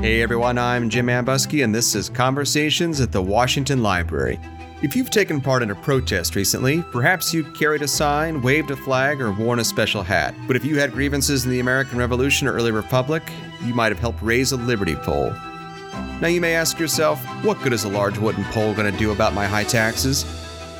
Hey everyone, I'm Jim Ambuske, and this is Conversations at the Washington Library. If you've taken part in a protest recently, perhaps you carried a sign, waved a flag, or worn a special hat. But if you had grievances in the American Revolution or early Republic, you might have helped raise a liberty pole. Now you may ask yourself, what good is a large wooden pole going to do about my high taxes?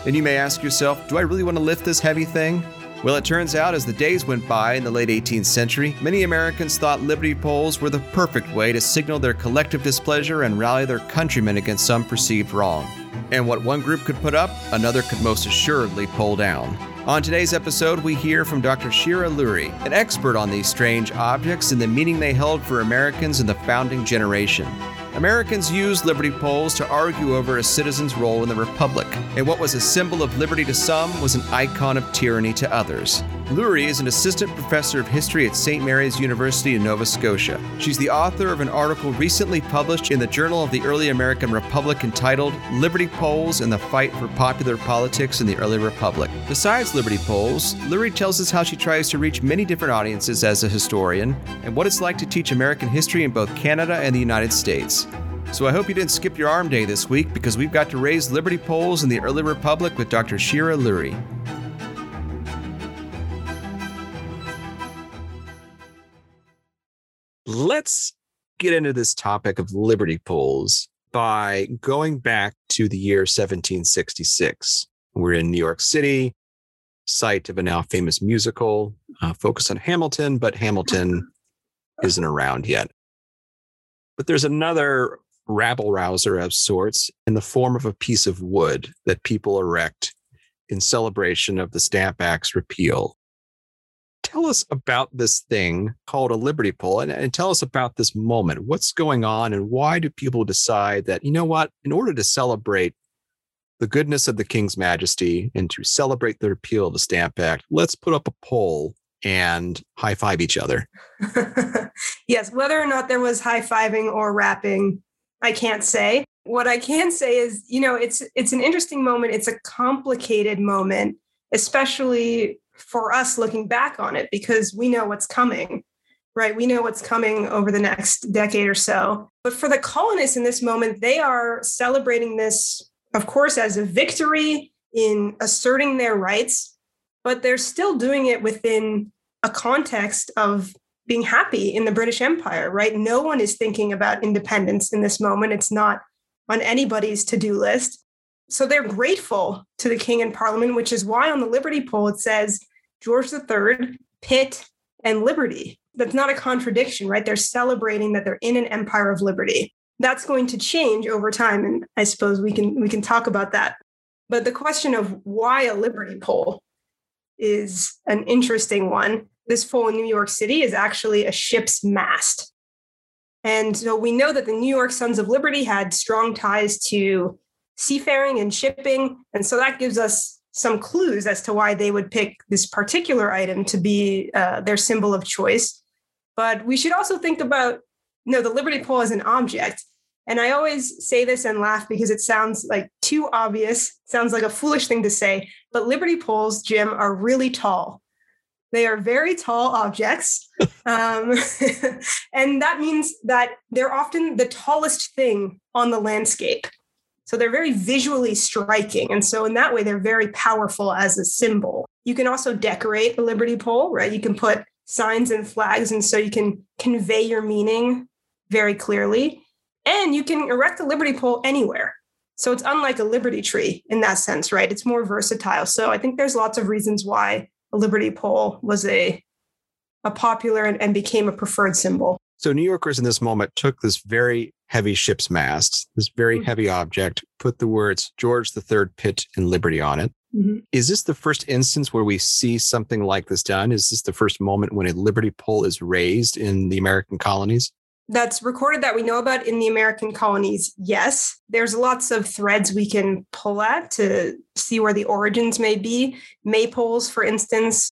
And you may ask yourself, do I really want to lift this heavy thing? Well, it turns out as the days went by in the late 18th century, many Americans thought liberty poles were the perfect way to signal their collective displeasure and rally their countrymen against some perceived wrong. And what one group could put up, another could most assuredly pull down. On today's episode, we hear from Dr. Shira Lurie, an expert on these strange objects and the meaning they held for Americans in the founding generation. Americans used liberty poles to argue over a citizen's role in the Republic, and what was a symbol of liberty to some was an icon of tyranny to others. Lurie is an assistant professor of history at St. Mary's University in Nova Scotia. She's the author of an article recently published in the Journal of the Early American Republic entitled Liberty Poles and the Fight for Popular Politics in the Early Republic. Besides liberty Poles, Lurie tells us how she tries to reach many different audiences as a historian and what it's like to teach American history in both Canada and the United States. So I hope you didn't skip your arm day this week because we've got to raise liberty Poles in the early republic with Dr. Shira Lurie. Let's get into this topic of liberty poles by going back to the year 1766. We're in New York City, site of a now famous musical, uh, focused on Hamilton, but Hamilton isn't around yet. But there's another rabble rouser of sorts in the form of a piece of wood that people erect in celebration of the Stamp Act's repeal. Tell us about this thing called a Liberty Pole and, and tell us about this moment. What's going on and why do people decide that, you know what, in order to celebrate the goodness of the King's Majesty and to celebrate the repeal of the Stamp Act, let's put up a pole and high five each other. yes, whether or not there was high fiving or rapping I can't say. What I can say is, you know, it's it's an interesting moment. It's a complicated moment, especially for us looking back on it because we know what's coming. Right? We know what's coming over the next decade or so. But for the colonists in this moment, they are celebrating this of course as a victory in asserting their rights, but they're still doing it within a context of being happy in the British Empire, right? No one is thinking about independence in this moment. It's not on anybody's to do list. So they're grateful to the king and parliament, which is why on the Liberty Pole it says George III, Pitt, and Liberty. That's not a contradiction, right? They're celebrating that they're in an empire of liberty. That's going to change over time. And I suppose we can we can talk about that. But the question of why a Liberty Pole is an interesting one this pole in New York City is actually a ship's mast. And so we know that the New York Sons of Liberty had strong ties to seafaring and shipping. And so that gives us some clues as to why they would pick this particular item to be uh, their symbol of choice. But we should also think about, you know, the Liberty Pole as an object. And I always say this and laugh because it sounds like too obvious, sounds like a foolish thing to say. But Liberty poles, Jim, are really tall. They are very tall objects. um, and that means that they're often the tallest thing on the landscape. So they're very visually striking. And so, in that way, they're very powerful as a symbol. You can also decorate a Liberty pole, right? You can put signs and flags. And so you can convey your meaning very clearly. And you can erect a Liberty pole anywhere. So it's unlike a Liberty tree in that sense, right? It's more versatile. So I think there's lots of reasons why a Liberty pole was a a popular and, and became a preferred symbol. So New Yorkers in this moment took this very heavy ship's mast, this very mm-hmm. heavy object, put the words George III Pitt and Liberty on it. Mm-hmm. Is this the first instance where we see something like this done? Is this the first moment when a Liberty pole is raised in the American colonies? that's recorded that we know about in the American colonies, yes. There's lots of threads we can pull at to see where the origins may be. Maypoles, for instance,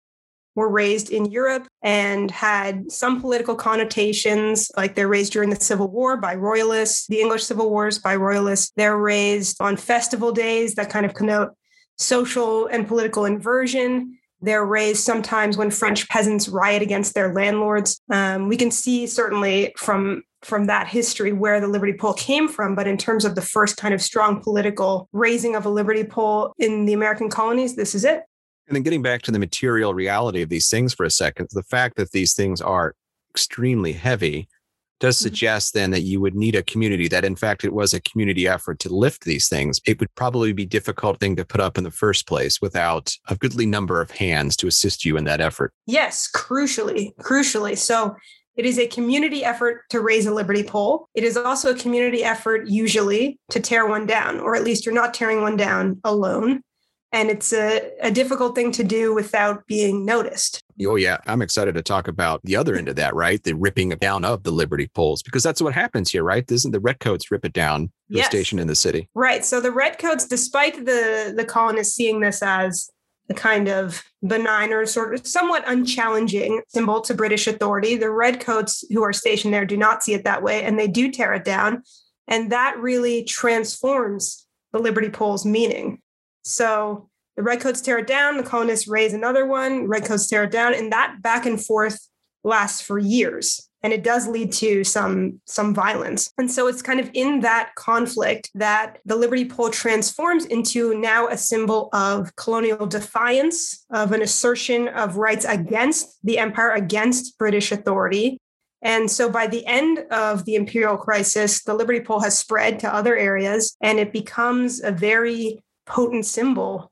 were raised in Europe and had some political connotations, like they're raised during the Civil War by royalists, the English Civil Wars by royalists. They're raised on festival days that kind of connote social and political inversion. They're raised sometimes when French peasants riot against their landlords. Um, we can see certainly from from that history where the Liberty Pole came from. But in terms of the first kind of strong political raising of a Liberty Pole in the American colonies, this is it. And then getting back to the material reality of these things for a second, the fact that these things are extremely heavy does mm-hmm. suggest then that you would need a community that in fact it was a community effort to lift these things it would probably be a difficult thing to put up in the first place without a goodly number of hands to assist you in that effort yes crucially crucially so it is a community effort to raise a liberty pole. It is also a community effort, usually, to tear one down, or at least you're not tearing one down alone. And it's a, a difficult thing to do without being noticed. Oh, yeah. I'm excited to talk about the other end of that, right? The ripping down of the Liberty poles, because that's what happens here, right? Isn't the Redcoats rip it down, the yes. station in the city? Right. So the Redcoats, despite the, the colonists seeing this as the kind of benign or sort of somewhat unchallenging symbol to British authority. The redcoats who are stationed there do not see it that way, and they do tear it down. And that really transforms the Liberty Pole's meaning. So the redcoats tear it down, the colonists raise another one, redcoats tear it down, and that back and forth lasts for years and it does lead to some some violence. And so it's kind of in that conflict that the liberty pole transforms into now a symbol of colonial defiance of an assertion of rights against the empire against british authority. And so by the end of the imperial crisis the liberty pole has spread to other areas and it becomes a very potent symbol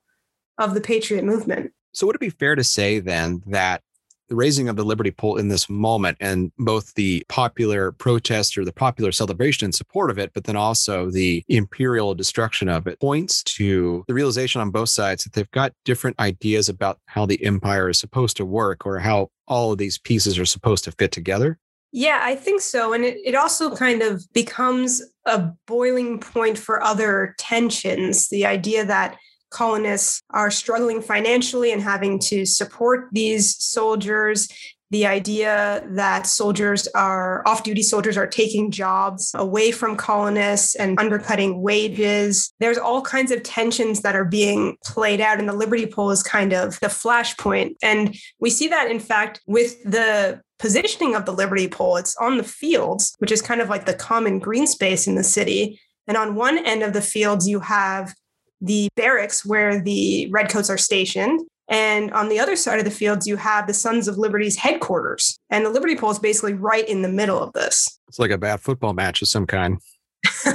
of the patriot movement so would it be fair to say then that the raising of the Liberty Pole in this moment and both the popular protest or the popular celebration in support of it, but then also the imperial destruction of it points to the realization on both sides that they've got different ideas about how the empire is supposed to work or how all of these pieces are supposed to fit together. Yeah, I think so. And it, it also oh. kind of becomes a boiling point for other tensions. The idea that colonists are struggling financially and having to support these soldiers the idea that soldiers are off duty soldiers are taking jobs away from colonists and undercutting wages. There's all kinds of tensions that are being played out, and the Liberty Pole is kind of the flashpoint. And we see that, in fact, with the positioning of the Liberty Pole. It's on the fields, which is kind of like the common green space in the city. And on one end of the fields, you have the barracks where the redcoats are stationed. And on the other side of the fields, you have the Sons of Liberty's headquarters. And the Liberty Pole is basically right in the middle of this. It's like a bad football match of some kind.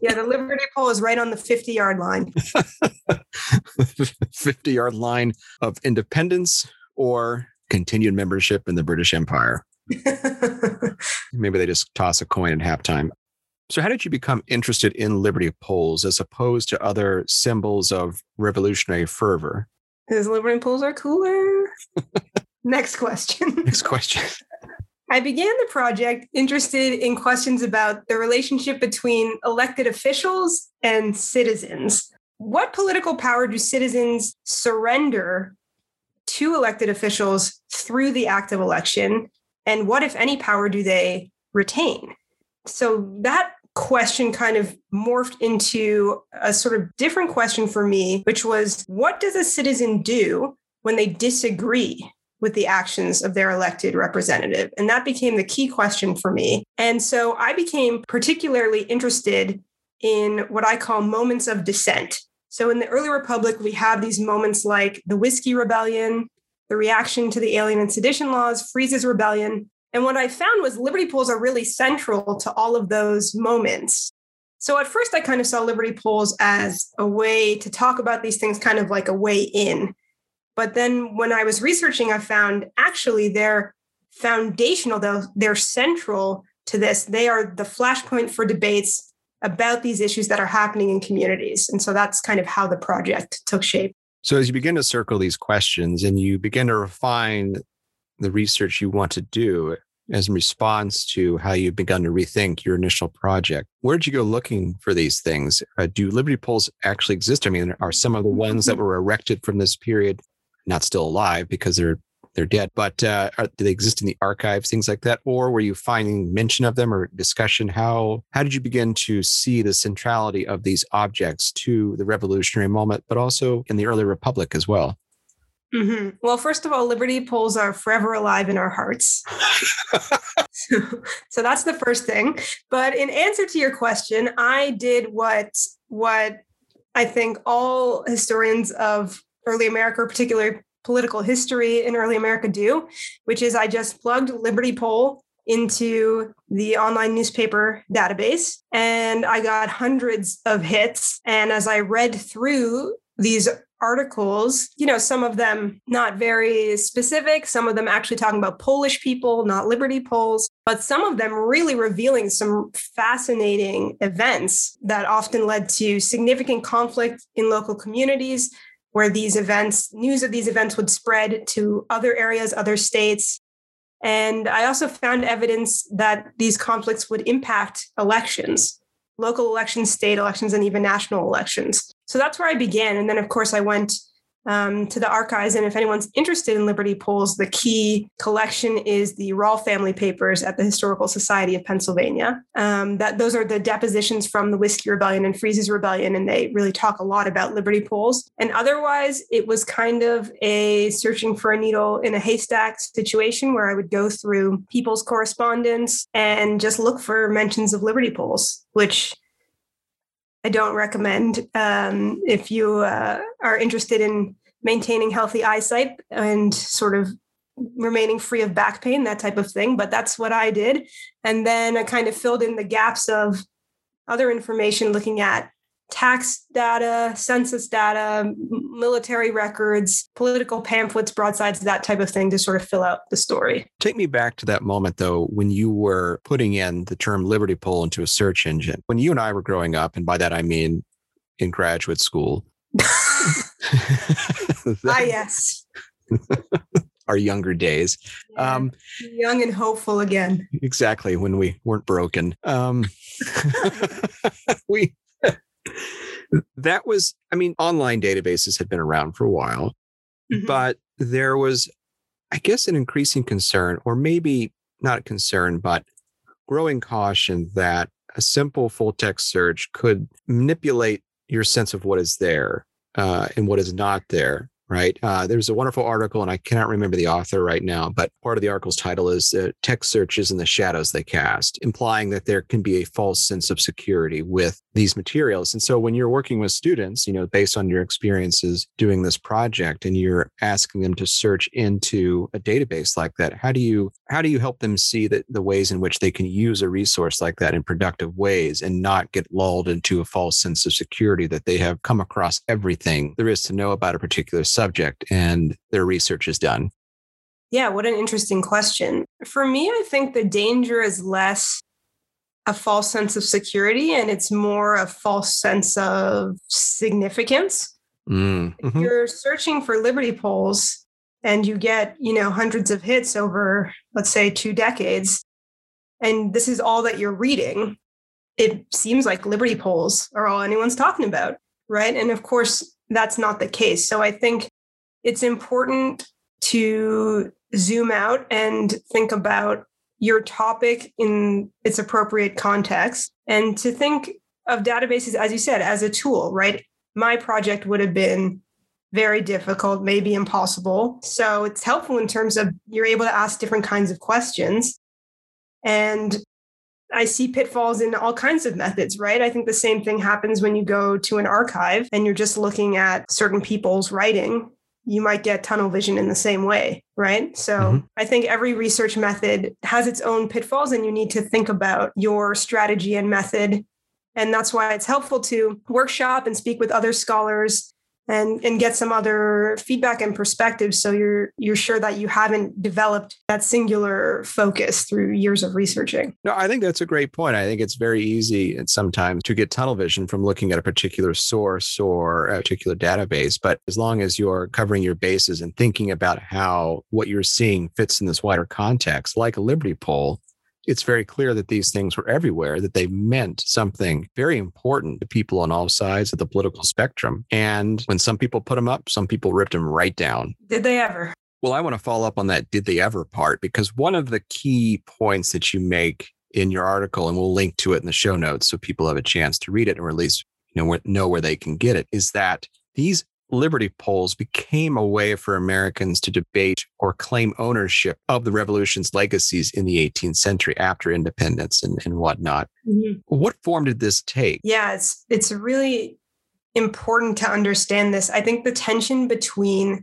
yeah, the Liberty Pole is right on the 50 yard line. 50 yard line of independence or continued membership in the British Empire. Maybe they just toss a coin at halftime. So, how did you become interested in Liberty poles as opposed to other symbols of revolutionary fervor? Because Liberty poles are cooler. Next question. Next question. I began the project interested in questions about the relationship between elected officials and citizens. What political power do citizens surrender to elected officials through the act of election? And what, if any, power do they retain? So that question kind of morphed into a sort of different question for me, which was what does a citizen do when they disagree with the actions of their elected representative? And that became the key question for me. And so I became particularly interested in what I call moments of dissent. So in the early republic, we have these moments like the Whiskey Rebellion, the reaction to the Alien and Sedition laws, Fries's Rebellion, and what I found was Liberty poles are really central to all of those moments. So at first, I kind of saw Liberty poles as a way to talk about these things, kind of like a way in. But then when I was researching, I found actually they're foundational, though they're central to this. They are the flashpoint for debates about these issues that are happening in communities. And so that's kind of how the project took shape. So as you begin to circle these questions and you begin to refine the research you want to do, as a response to how you've begun to rethink your initial project. Where did you go looking for these things? Uh, do Liberty poles actually exist? I mean, are some of the ones that mm-hmm. were erected from this period not still alive because they're they're dead? But uh, are, do they exist in the archives, things like that, or were you finding mention of them or discussion? How how did you begin to see the centrality of these objects to the revolutionary moment, but also in the early republic as well? Mm-hmm. Well, first of all, Liberty poles are forever alive in our hearts. so, so that's the first thing. But in answer to your question, I did what what I think all historians of early America, particularly political history in early America, do, which is I just plugged Liberty Pole into the online newspaper database and I got hundreds of hits. And as I read through these articles, you know, some of them not very specific, some of them actually talking about Polish people, not Liberty Poles, but some of them really revealing some fascinating events that often led to significant conflict in local communities where these events, news of these events would spread to other areas, other states. And I also found evidence that these conflicts would impact elections local elections, state elections, and even national elections. So that's where I began. And then, of course, I went um, to the archives. And if anyone's interested in Liberty poles, the key collection is the Rawle family papers at the Historical Society of Pennsylvania. Um, that those are the depositions from the Whiskey Rebellion and Fries's Rebellion, and they really talk a lot about Liberty poles. And otherwise, it was kind of a searching for a needle in a haystack situation where I would go through people's correspondence and just look for mentions of Liberty poles, which I don't recommend um, if you uh, are interested in maintaining healthy eyesight and sort of remaining free of back pain, that type of thing. But that's what I did. And then I kind of filled in the gaps of other information looking at tax data, census data, military records, political pamphlets, broadsides, that type of thing to sort of fill out the story. Take me back to that moment, though, when you were putting in the term Liberty Pole into a search engine. When you and I were growing up, and by that I mean in graduate school. ah, yes. our younger days. Yeah, um, young and hopeful again. Exactly when we weren't broken. Um, we that was, I mean, online databases had been around for a while, mm-hmm. but there was, I guess, an increasing concern, or maybe not a concern, but growing caution that a simple full text search could manipulate your sense of what is there uh, and what is not there right? Uh, there's a wonderful article, and I cannot remember the author right now, but part of the article's title is uh, Text Searches and the Shadows They Cast, implying that there can be a false sense of security with these materials. And so when you're working with students, you know, based on your experiences doing this project and you're asking them to search into a database like that, how do you how do you help them see that the ways in which they can use a resource like that in productive ways and not get lulled into a false sense of security that they have come across everything there is to know about a particular subject and their research is done? Yeah, what an interesting question. For me, I think the danger is less a false sense of security and it's more a false sense of significance. Mm-hmm. If you're searching for Liberty poles and you get, you know, hundreds of hits over, let's say, two decades, and this is all that you're reading, it seems like Liberty poles are all anyone's talking about, right? And of course, that's not the case. So I think it's important to zoom out and think about your topic in its appropriate context and to think of databases, as you said, as a tool, right? My project would have been very difficult, maybe impossible. So it's helpful in terms of you're able to ask different kinds of questions. And I see pitfalls in all kinds of methods, right? I think the same thing happens when you go to an archive and you're just looking at certain people's writing you might get tunnel vision in the same way, right? So mm-hmm. I think every research method has its own pitfalls, and you need to think about your strategy and method. And that's why it's helpful to workshop and speak with other scholars and and get some other feedback and perspective. So you're you're sure that you haven't developed that singular focus through years of researching. No i think that's a great point. I think it's very easy sometimes to get tunnel vision from looking at a particular source or a particular database. But as long as you're covering your bases and thinking about how what you're seeing fits in this wider context like a liberty pole it's very clear that these things were everywhere, that they meant something very important to people on all sides of the political spectrum. And when some people put them up, some people ripped them right down. Did they ever? Well, I want to follow up on that did they ever part because one of the key points that you make in your article, and we'll link to it in the show notes so people have a chance to read it or at least you know, know where they can get it, is that these liberty poles became a way for Americans to debate or claim ownership of the revolution's legacies in the 18th century after independence and, and whatnot. Mm-hmm. What form did this take? Yeah, it's it's really important to understand this. I think the tension between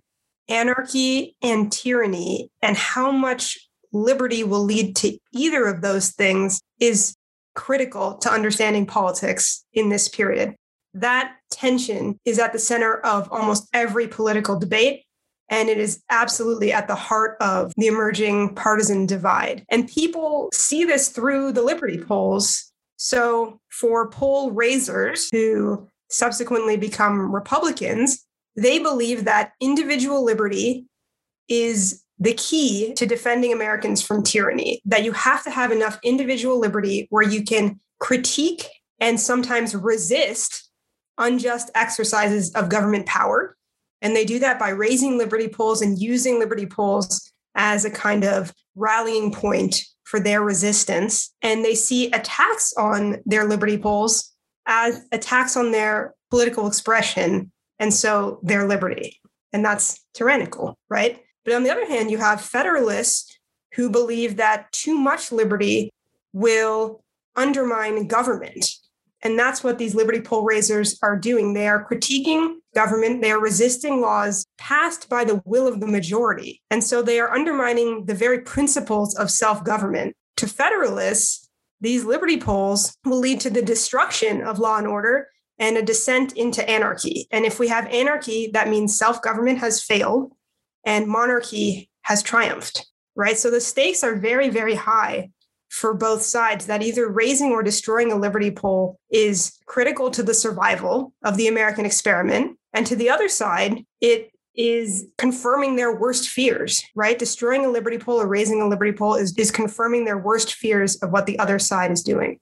anarchy and tyranny and how much liberty will lead to either of those things is critical to understanding politics in this period. That tension is at the center of almost every political debate. And it is absolutely at the heart of the emerging partisan divide. And people see this through the Liberty poles. So, for pole raisers who subsequently become Republicans, they believe that individual liberty is the key to defending Americans from tyranny, that you have to have enough individual liberty where you can critique and sometimes resist unjust exercises of government power. And they do that by raising liberty poles and using liberty poles as a kind of rallying point for their resistance. And they see attacks on their liberty poles as attacks on their political expression and so their liberty. And that's tyrannical, right? But on the other hand, you have Federalists who believe that too much liberty will undermine government. And that's what these liberty pole raisers are doing. They are critiquing government, they are resisting laws passed by the will of the majority. And so they are undermining the very principles of self government. To Federalists, these liberty poles will lead to the destruction of law and order and a descent into anarchy. And if we have anarchy, that means self government has failed and monarchy has triumphed, right? So the stakes are very, very high for both sides that either raising or destroying a liberty pole is critical to the survival of the American experiment. And to the other side, it is confirming their worst fears, right? Destroying a liberty pole or raising a liberty pole is, is confirming their worst fears of what the other side is doing.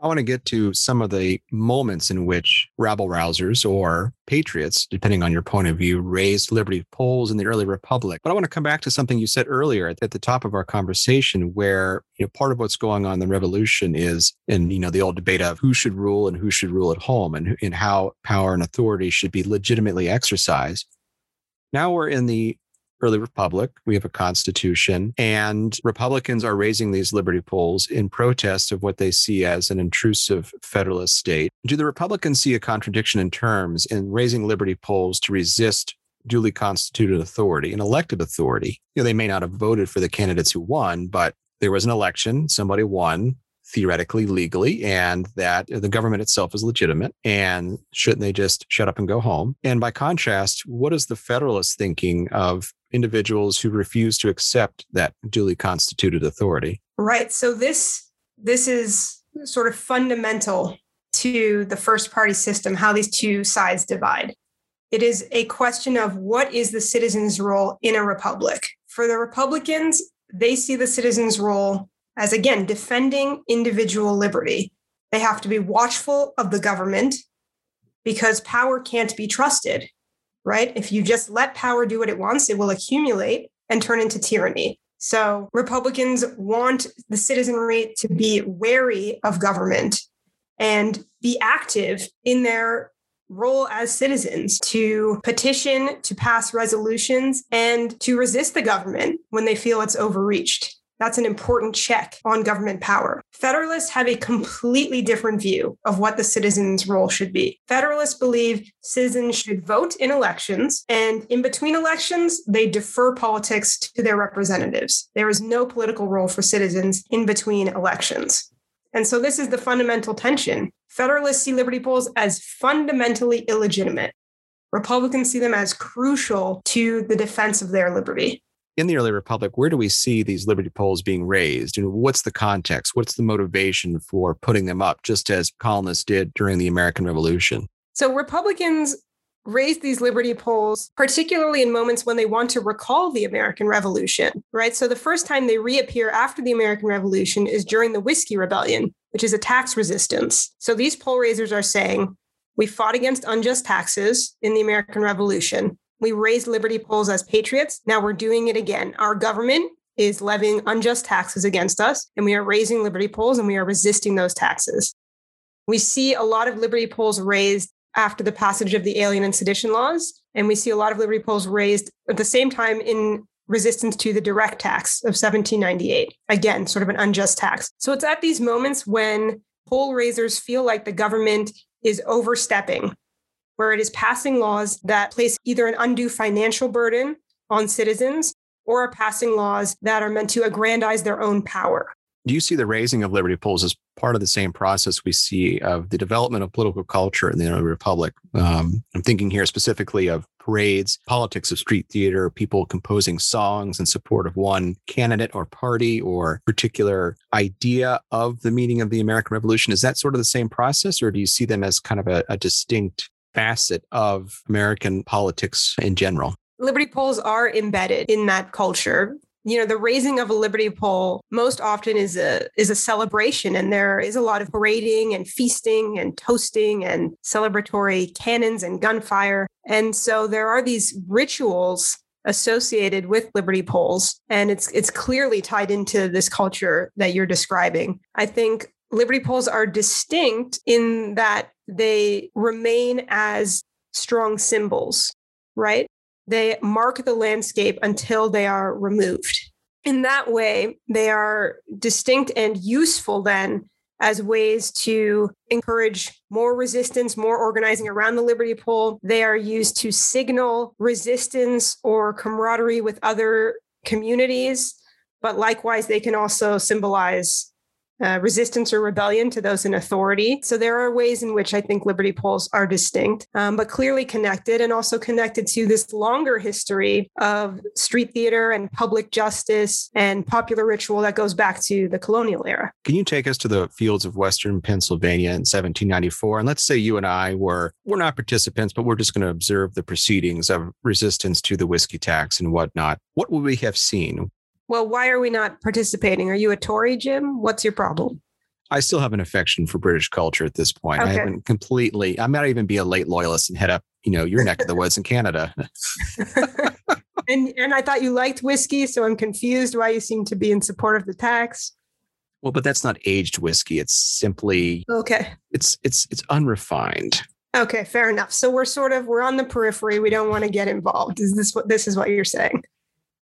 I want to get to some of the moments in which rabble rousers or patriots, depending on your point of view, raised liberty poles in the early republic. But I want to come back to something you said earlier at the top of our conversation, where you know part of what's going on in the revolution is, in you know, the old debate of who should rule and who should rule at home, and, and how power and authority should be legitimately exercised. Now we're in the early republic. We have a constitution, and Republicans are raising these liberty poles in protest of what they see as an intrusive federalist state. Do the Republicans see a contradiction in terms in raising liberty poles to resist duly constituted authority and elected authority? You know, they may not have voted for the candidates who won, but there was an election, somebody won, theoretically legally and that uh, the government itself is legitimate and shouldn't they just shut up and go home and by contrast what is the federalist thinking of individuals who refuse to accept that duly constituted authority. Right so this this is sort of fundamental to the first party system how these two sides divide. It is a question of what is the citizen's role in a republic. For the republicans they see the citizen's role as again defending individual liberty. They have to be watchful of the government because power can't be trusted, right? If you just let power do what it wants, it will accumulate and turn into tyranny. So Republicans want the citizenry to be wary of government and be active in their role as citizens to petition, to pass resolutions, and to resist the government when they feel it's overreached. That's an important check on government power. Federalists have a completely different view of what the citizens' role should be. Federalists believe citizens should vote in elections, and in between elections, they defer politics to their representatives. There is no political role for citizens in between elections. And so, this is the fundamental tension. Federalists see liberty poles as fundamentally illegitimate. Republicans see them as crucial to the defense of their liberty in the early republic, where do we see these liberty poles being raised? And what's the context? What's the motivation for putting them up, just as colonists did during the American Revolution? So Republicans raised these liberty poles, particularly in moments when they want to recall the American Revolution, right? So the first time they reappear after the American Revolution is during the Whiskey Rebellion, which is a tax resistance. So these pole raisers are saying, we fought against unjust taxes in the American Revolution. We raised liberty poles as patriots. Now we're doing it again. Our government is levying unjust taxes against us, and we are raising liberty poles and we are resisting those taxes. We see a lot of liberty poles raised after the passage of the Alien and Sedition laws. And we see a lot of liberty poles raised at the same time in resistance to the direct tax of 1798. Again, sort of an unjust tax. So it's at these moments when pole raisers feel like the government is overstepping, where it is passing laws that place either an undue financial burden on citizens or are passing laws that are meant to aggrandize their own power. Do you see the raising of liberty poles as part of the same process we see of the development of political culture in the Republic? Um, I'm thinking here specifically of parades, politics of street theater, people composing songs in support of one candidate or party or particular idea of the meaning of the American Revolution. Is that sort of the same process, or do you see them as kind of a, a distinct facet of American politics in general? Liberty poles are embedded in that culture. You know the raising of a liberty pole most often is a is a celebration and there is a lot of parading and feasting and toasting and celebratory cannons and gunfire. And so there are these rituals associated with liberty poles and it's it's clearly tied into this culture that you're describing. I think liberty poles are distinct in that they remain as strong symbols right they mark the landscape until they are removed. In that way, they are distinct and useful then as ways to encourage more resistance, more organizing around the Liberty Pole. They are used to signal resistance or camaraderie with other communities, but likewise, they can also symbolize uh, resistance or rebellion to those in authority. So there are ways in which I think liberty poles are distinct, um, but clearly connected and also connected to this longer history of street theater and public justice and popular ritual that goes back to the colonial era. Can you take us to the fields of Western Pennsylvania in 1794? And let's say you and I were, we're not participants, but we're just going to observe the proceedings of resistance to the whiskey tax and whatnot. What would we have seen? Well, why are we not participating? Are you a Tory, Jim? What's your problem? I still have an affection for British culture at this point. Okay. I haven't completely, I might even be a late loyalist and head up, you know, your neck of the woods in Canada. and and I thought you liked whiskey, so I'm confused why you seem to be in support of the tax. Well, but that's not aged whiskey. It's simply okay. It's it's it's unrefined. Okay, fair enough. So we're sort of we're on the periphery. We don't want to get involved. Is this what this is what you're saying?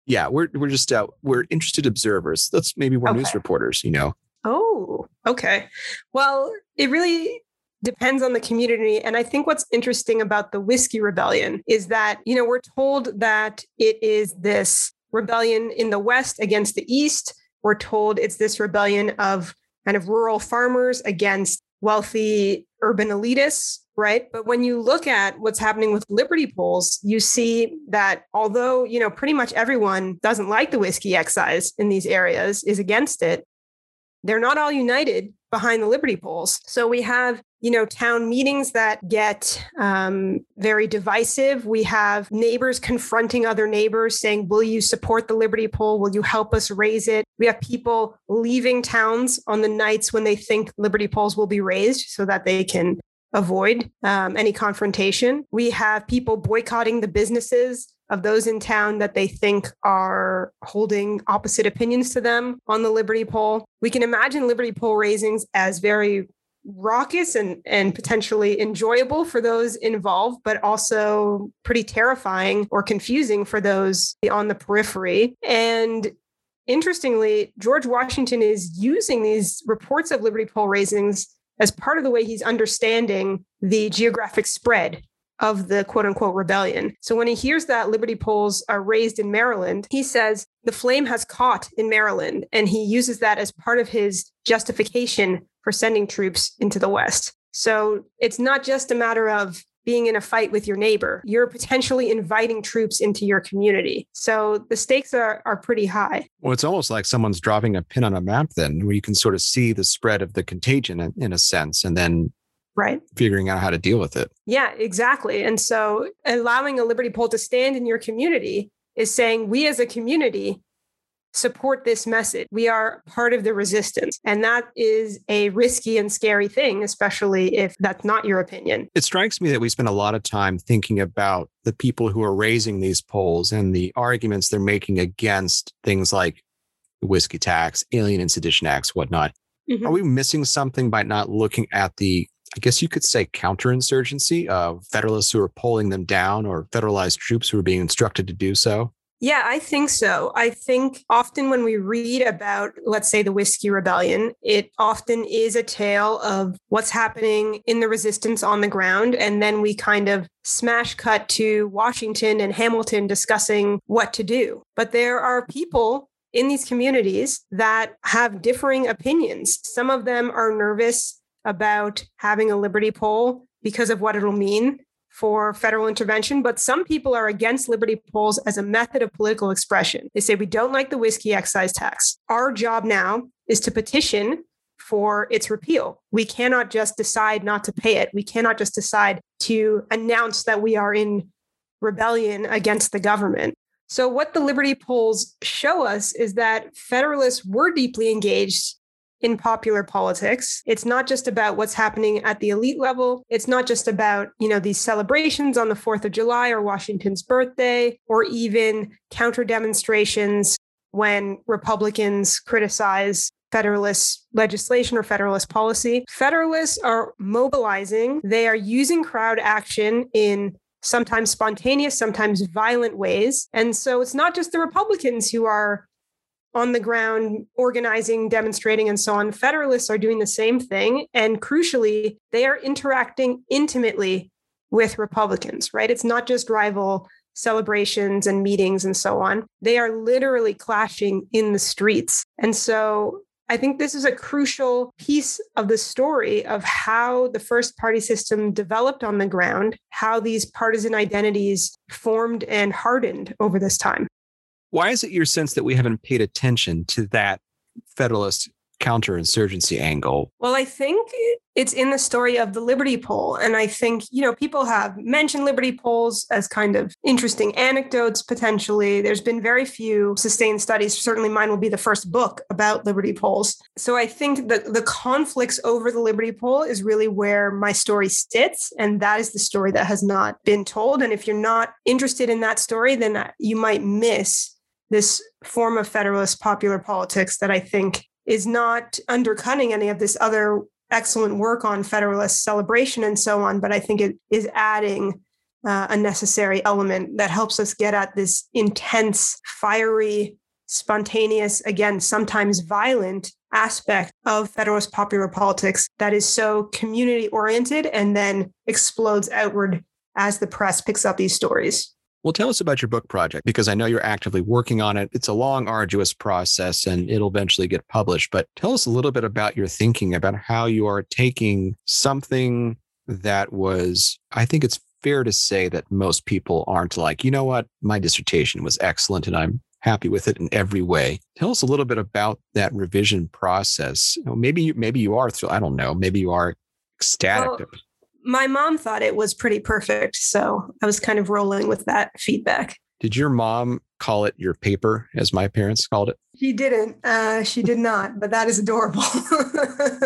Yeah, we're we're just uh, we're interested observers. That's maybe we're okay. news reporters, you know. Oh, okay. Well, it really depends on the community. And I think what's interesting about the Whiskey Rebellion is that, you know, we're told that it is this rebellion in the West against the East. We're told it's this rebellion of kind of rural farmers against wealthy urban elitists right? But when you look at what's happening with liberty poles you see that although you know pretty much everyone doesn't like the whiskey excise in these areas is against it they're not all united behind the liberty poles. So we have you know town meetings that get um, very divisive. We have neighbors confronting other neighbors saying will you support the liberty pole? Will you help us raise it? We have people leaving towns on the nights when they think liberty poles will be raised so that they can avoid um, any confrontation. We have people boycotting the businesses of those in town that they think are holding opposite opinions to them on the Liberty Pole. We can imagine Liberty Pole raisings as very raucous and, and potentially enjoyable for those involved, but also pretty terrifying or confusing for those on the periphery. And interestingly, George Washington is using these reports of Liberty Pole raisings as part of the way he's understanding the geographic spread of the quote unquote rebellion. So when he hears that Liberty poles are raised in Maryland, he says the flame has caught in Maryland. And he uses that as part of his justification for sending troops into the West. So it's not just a matter of being in a fight with your neighbor. You're potentially inviting troops into your community. So the stakes are, are pretty high. Well, it's almost like someone's dropping a pin on a map, then, where you can sort of see the spread of the contagion in, in a sense, and then right figuring out how to deal with it. Yeah, exactly. And so allowing a Liberty Pole to stand in your community is saying we as a community support this message. We are part of the resistance. And that is a risky and scary thing, especially if that's not your opinion. It strikes me that we spend a lot of time thinking about the people who are raising these poles and the arguments they're making against things like the whiskey tax, alien and sedition acts, whatnot. Mm-hmm. Are we missing something by not looking at the I guess you could say counterinsurgency of Federalists who are pulling them down or federalized troops who are being instructed to do so? Yeah, I think so. I think often when we read about, let's say, the Whiskey Rebellion, it often is a tale of what's happening in the resistance on the ground. And then we kind of smash cut to Washington and Hamilton discussing what to do. But there are people in these communities that have differing opinions. Some of them are nervous about having a liberty pole because of what it'll mean for federal intervention, but some people are against liberty poles as a method of political expression. They say we don't like the whiskey excise tax. Our job now is to petition for its repeal. We cannot just decide not to pay it. We cannot just decide to announce that we are in rebellion against the government. So, what the Liberty poles show us is that Federalists were deeply engaged in popular politics. It's not just about what's happening at the elite level. It's not just about, you know, these celebrations on the 4th of July or Washington's birthday or even counter demonstrations when Republicans criticize Federalist legislation or Federalist policy. Federalists are mobilizing, they are using crowd action in sometimes spontaneous, sometimes violent ways. And so it's not just the Republicans who are on the ground organizing, demonstrating, and so on. Federalists are doing the same thing. And crucially, they are interacting intimately with Republicans, right? It's not just rival celebrations and meetings and so on. They are literally clashing in the streets. And so I think this is a crucial piece of the story of how the first party system developed on the ground, how these partisan identities formed and hardened over this time. Why is it your sense that we haven't paid attention to that Federalist counterinsurgency angle? Well, I think it's in the story of the Liberty Pole. And I think, you know, people have mentioned Liberty poles as kind of interesting anecdotes potentially. There's been very few sustained studies. Certainly mine will be the first book about Liberty poles. So I think that the conflicts over the Liberty pole is really where my story sits. And that is the story that has not been told. And if you're not interested in that story, then you might miss this form of Federalist popular politics that I think is not undercutting any of this other excellent work on Federalist celebration and so on, but I think it is adding uh, a necessary element that helps us get at this intense, fiery, spontaneous, again, sometimes violent aspect of Federalist popular politics that is so community oriented and then explodes outward as the press picks up these stories. Well, tell us about your book project because I know you're actively working on it. It's a long, arduous process and it'll eventually get published. But tell us a little bit about your thinking about how you are taking something that was, I think it's fair to say that most people aren't like, you know what, my dissertation was excellent and I'm happy with it in every way. Tell us a little bit about that revision process. maybe you, maybe you are, I don't know, maybe you are ecstatic well, my mom thought it was pretty perfect. So I was kind of rolling with that feedback. Did your mom call it your paper, as my parents called it? She didn't. Uh, she did not, but that is adorable.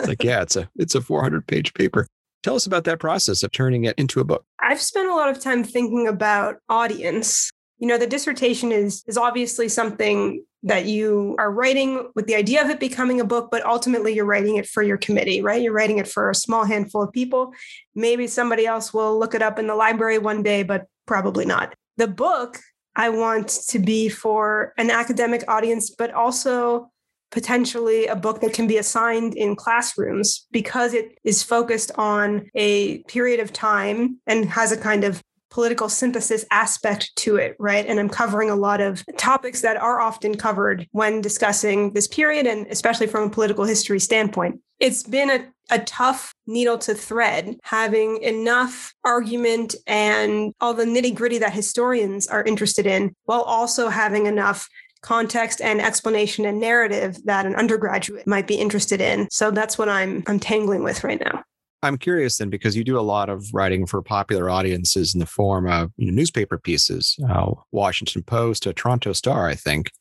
like, yeah, it's a it's a 400 page paper. Tell us about that process of turning it into a book. I've spent a lot of time thinking about audience. You know, the dissertation is is obviously something that you are writing with the idea of it becoming a book, but ultimately you're writing it for your committee, right? You're writing it for a small handful of people. Maybe somebody else will look it up in the library one day, but probably not. The book I want to be for an academic audience, but also potentially a book that can be assigned in classrooms because it is focused on a period of time and has a kind of political synthesis aspect to it, right? And I'm covering a lot of topics that are often covered when discussing this period, and especially from a political history standpoint. It's been a, a tough needle to thread, having enough argument and all the nitty gritty that historians are interested in, while also having enough context and explanation and narrative that an undergraduate might be interested in. So that's what I'm I'm tangling with right now. I'm curious then, because you do a lot of writing for popular audiences in the form of you know, newspaper pieces, uh, Washington Post, a Toronto Star, I think.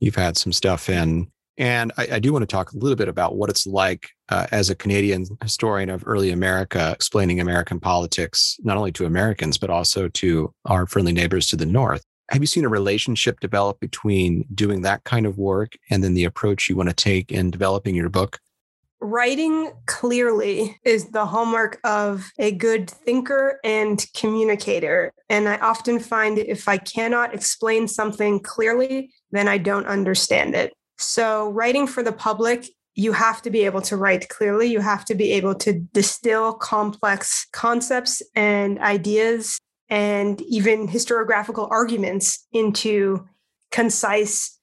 You've had some stuff in. And I, I do want to talk a little bit about what it's like uh, as a Canadian historian of early America, explaining American politics, not only to Americans, but also to our friendly neighbors to the north. Have you seen a relationship develop between doing that kind of work and then the approach you want to take in developing your book? Writing clearly is the hallmark of a good thinker and communicator. And I often find if I cannot explain something clearly, then I don't understand it. So, writing for the public, you have to be able to write clearly. You have to be able to distill complex concepts and ideas and even historiographical arguments into concise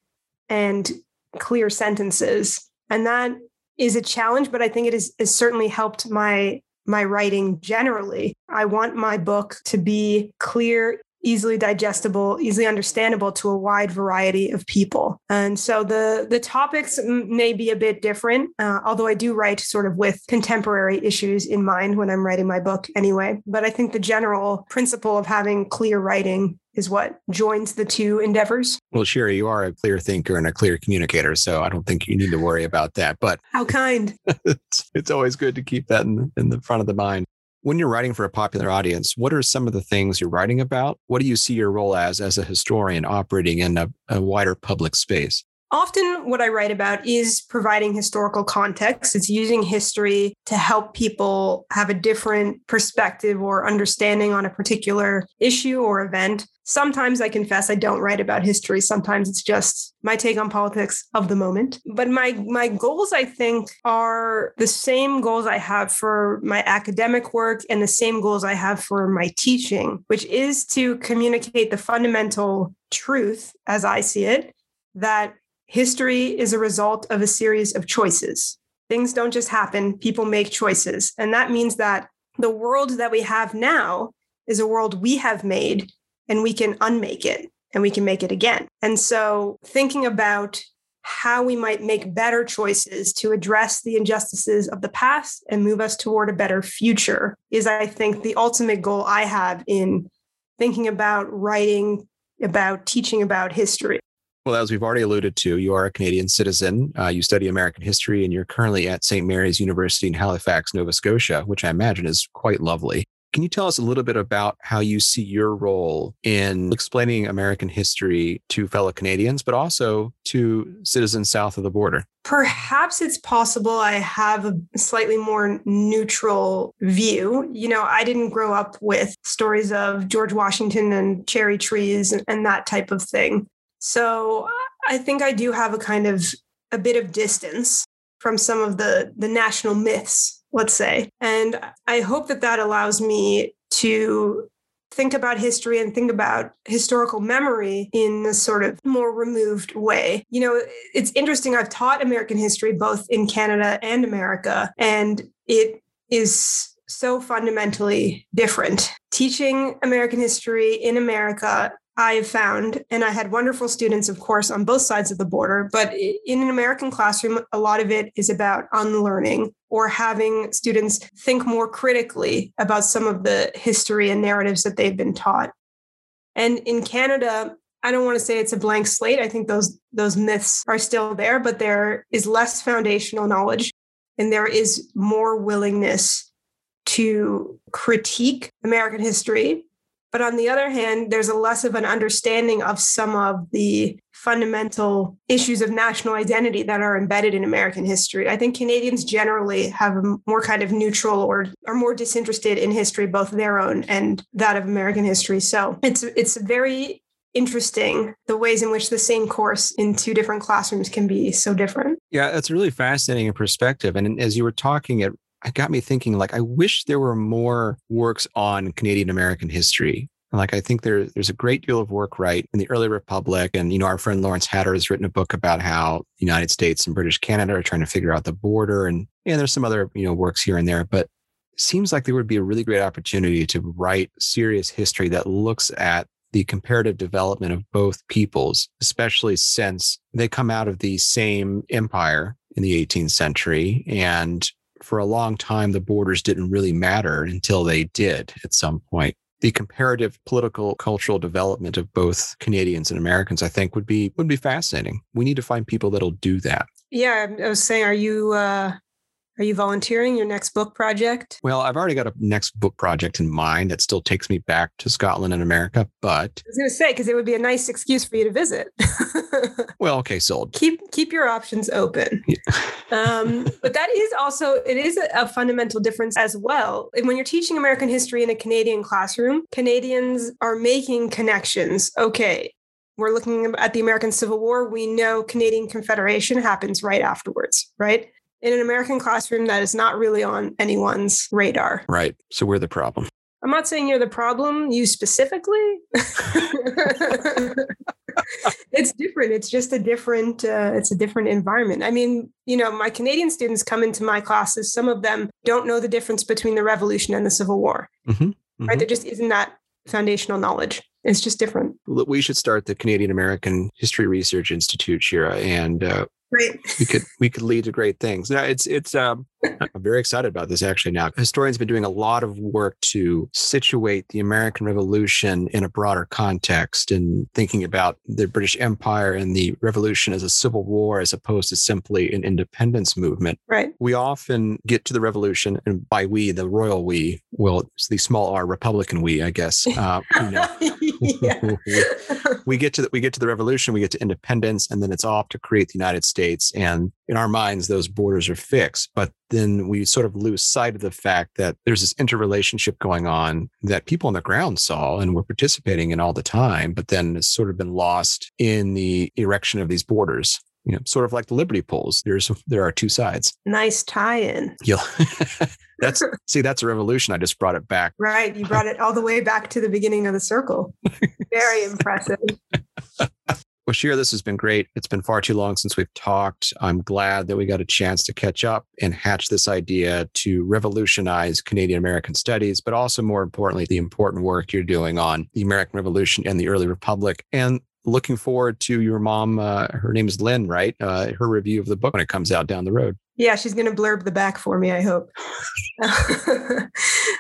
and clear sentences. And that is a challenge, but I think it has, has certainly helped my my writing generally. I want my book to be clear, easily digestible, easily understandable to a wide variety of people. And so the the topics may be a bit different, uh, although I do write sort of with contemporary issues in mind when I'm writing my book anyway. But I think the general principle of having clear writing is what joins the two endeavors. Well, Shira, you are a clear thinker and a clear communicator, so I don't think you need to worry about that. But how kind! it's, it's always good to keep that in, in the front of the mind. When you're writing for a popular audience, what are some of the things you're writing about? What do you see your role as as a historian operating in a, a wider public space? Often, what I write about is providing historical context. It's using history to help people have a different perspective or understanding on a particular issue or event. Sometimes I confess I don't write about history. Sometimes it's just my take on politics of the moment. But my my goals I think are the same goals I have for my academic work and the same goals I have for my teaching, which is to communicate the fundamental truth as I see it that History is a result of a series of choices. Things don't just happen, people make choices. And that means that the world that we have now is a world we have made and we can unmake it and we can make it again. And so thinking about how we might make better choices to address the injustices of the past and move us toward a better future is, I think, the ultimate goal I have in thinking about writing about teaching about history. Well, as we've already alluded to, you are a Canadian citizen. Uh, you study American history, and you're currently at St. Mary's University in Halifax, Nova Scotia, which I imagine is quite lovely. Can you tell us a little bit about how you see your role in explaining American history to fellow Canadians, but also to citizens south of the border? Perhaps it's possible I have a slightly more neutral view. You know, I didn't grow up with stories of George Washington and cherry trees and, and that type of thing. So I think I do have a kind of a bit of distance from some of the the national myths, let's say. And I hope that that allows me to think about history and think about historical memory in a sort of more removed way. You know, it's interesting. I've taught American history both in Canada and America, and it is so fundamentally different. Teaching American history in America I've found, and I had wonderful students, of course, on both sides of the border, but in an American classroom, a lot of it is about unlearning or having students think more critically about some of the history and narratives that they've been taught. And in Canada, I don't want to say it's a blank slate. I think those those myths are still there, but there is less foundational knowledge and there is more willingness to critique American history but on the other hand, there's a less of an understanding of some of the fundamental issues of national identity that are embedded in American history. I think Canadians generally have a more kind of neutral or are more disinterested in history, both their own and that of American history. So it's it's very interesting the ways in which the same course in two different classrooms can be so different. Yeah, that's really fascinating perspective. And as you were talking, it it got me thinking like I wish there were more works on Canadian American history. Like I think there, there's a great deal of work right in the early republic, and you know our friend Lawrence Hatter has written a book about how the United States and British Canada are trying to figure out the border, and and there's some other you know works here and there, but seems like there would be a really great opportunity to write serious history that looks at the comparative development of both peoples, especially since they come out of the same empire in the 18th century and for a long time, the borders didn't really matter until they did at some point. The comparative political cultural development of both Canadians and Americans, I think, would be would be fascinating. We need to find people that'll do that. Yeah, I was saying, are you uh, are you volunteering your next book project? Well, I've already got a next book project in mind that still takes me back to Scotland and America, but I was going to say because it would be a nice excuse for you to visit. well, okay, sold. Keep keep your options open. Yeah. um, but that is also it is a, a fundamental difference as well. And when you're teaching American history in a Canadian classroom, Canadians are making connections. Okay, we're looking at the American Civil War. We know Canadian Confederation happens right afterwards, right? In an American classroom, that is not really on anyone's radar. Right. So we're the problem. I'm not saying you're the problem, you specifically. it's different. It's just a different. Uh, it's a different environment. I mean, you know, my Canadian students come into my classes. Some of them don't know the difference between the Revolution and the Civil War. Mm-hmm. Mm-hmm. Right? There just isn't that foundational knowledge. It's just different. We should start the Canadian American History Research Institute, Shira, and uh, Right. we could we could lead to great things. Now it's it's um I'm very excited about this actually now. Historians have been doing a lot of work to situate the American Revolution in a broader context and thinking about the British Empire and the revolution as a civil war as opposed to simply an independence movement. Right. We often get to the revolution and by we, the royal we, well, it's the small r Republican we, I guess. Uh, you know, we get to the, we get to the revolution, we get to independence, and then it's off to create the United States. And in our minds, those borders are fixed. But then we sort of lose sight of the fact that there's this interrelationship going on that people on the ground saw and were participating in all the time, but then it's sort of been lost in the erection of these borders you know, sort of like the Liberty Poles. There's there are two sides. Nice tie-in. Yeah, that's see, that's a revolution. I just brought it back. Right, you brought it all the way back to the beginning of the circle. Very impressive. Shira, this has been great. It's been far too long since we've talked. I'm glad that we got a chance to catch up and hatch this idea to revolutionize Canadian American studies, but also more importantly, the important work you're doing on the American Revolution and the early Republic and looking forward to your mom. Uh, her name is Lynn, right? Uh, her review of the book when it comes out down the road. Yeah, she's going to blurb the back for me, I hope.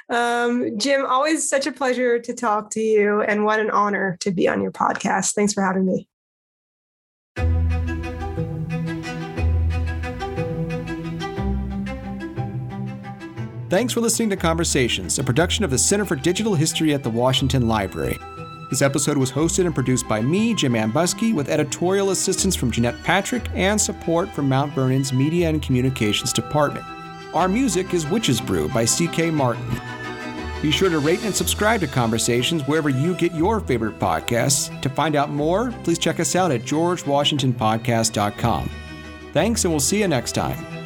um, Jim, always such a pleasure to talk to you, and what an honor to be on your podcast. Thanks for having me. Thanks for listening to Conversations, a production of the Center for Digital History at the Washington Library. This episode was hosted and produced by me, Jim Ambuske, with editorial assistance from Jeanette Patrick and support from Mount Vernon's Media and Communications Department. Our music is Witch's Brew by C.K. Martin. Be sure to rate and subscribe to Conversations wherever you get your favorite podcasts. To find out more, please check us out at georgewashingtonpodcast.com. Thanks, and we'll see you next time.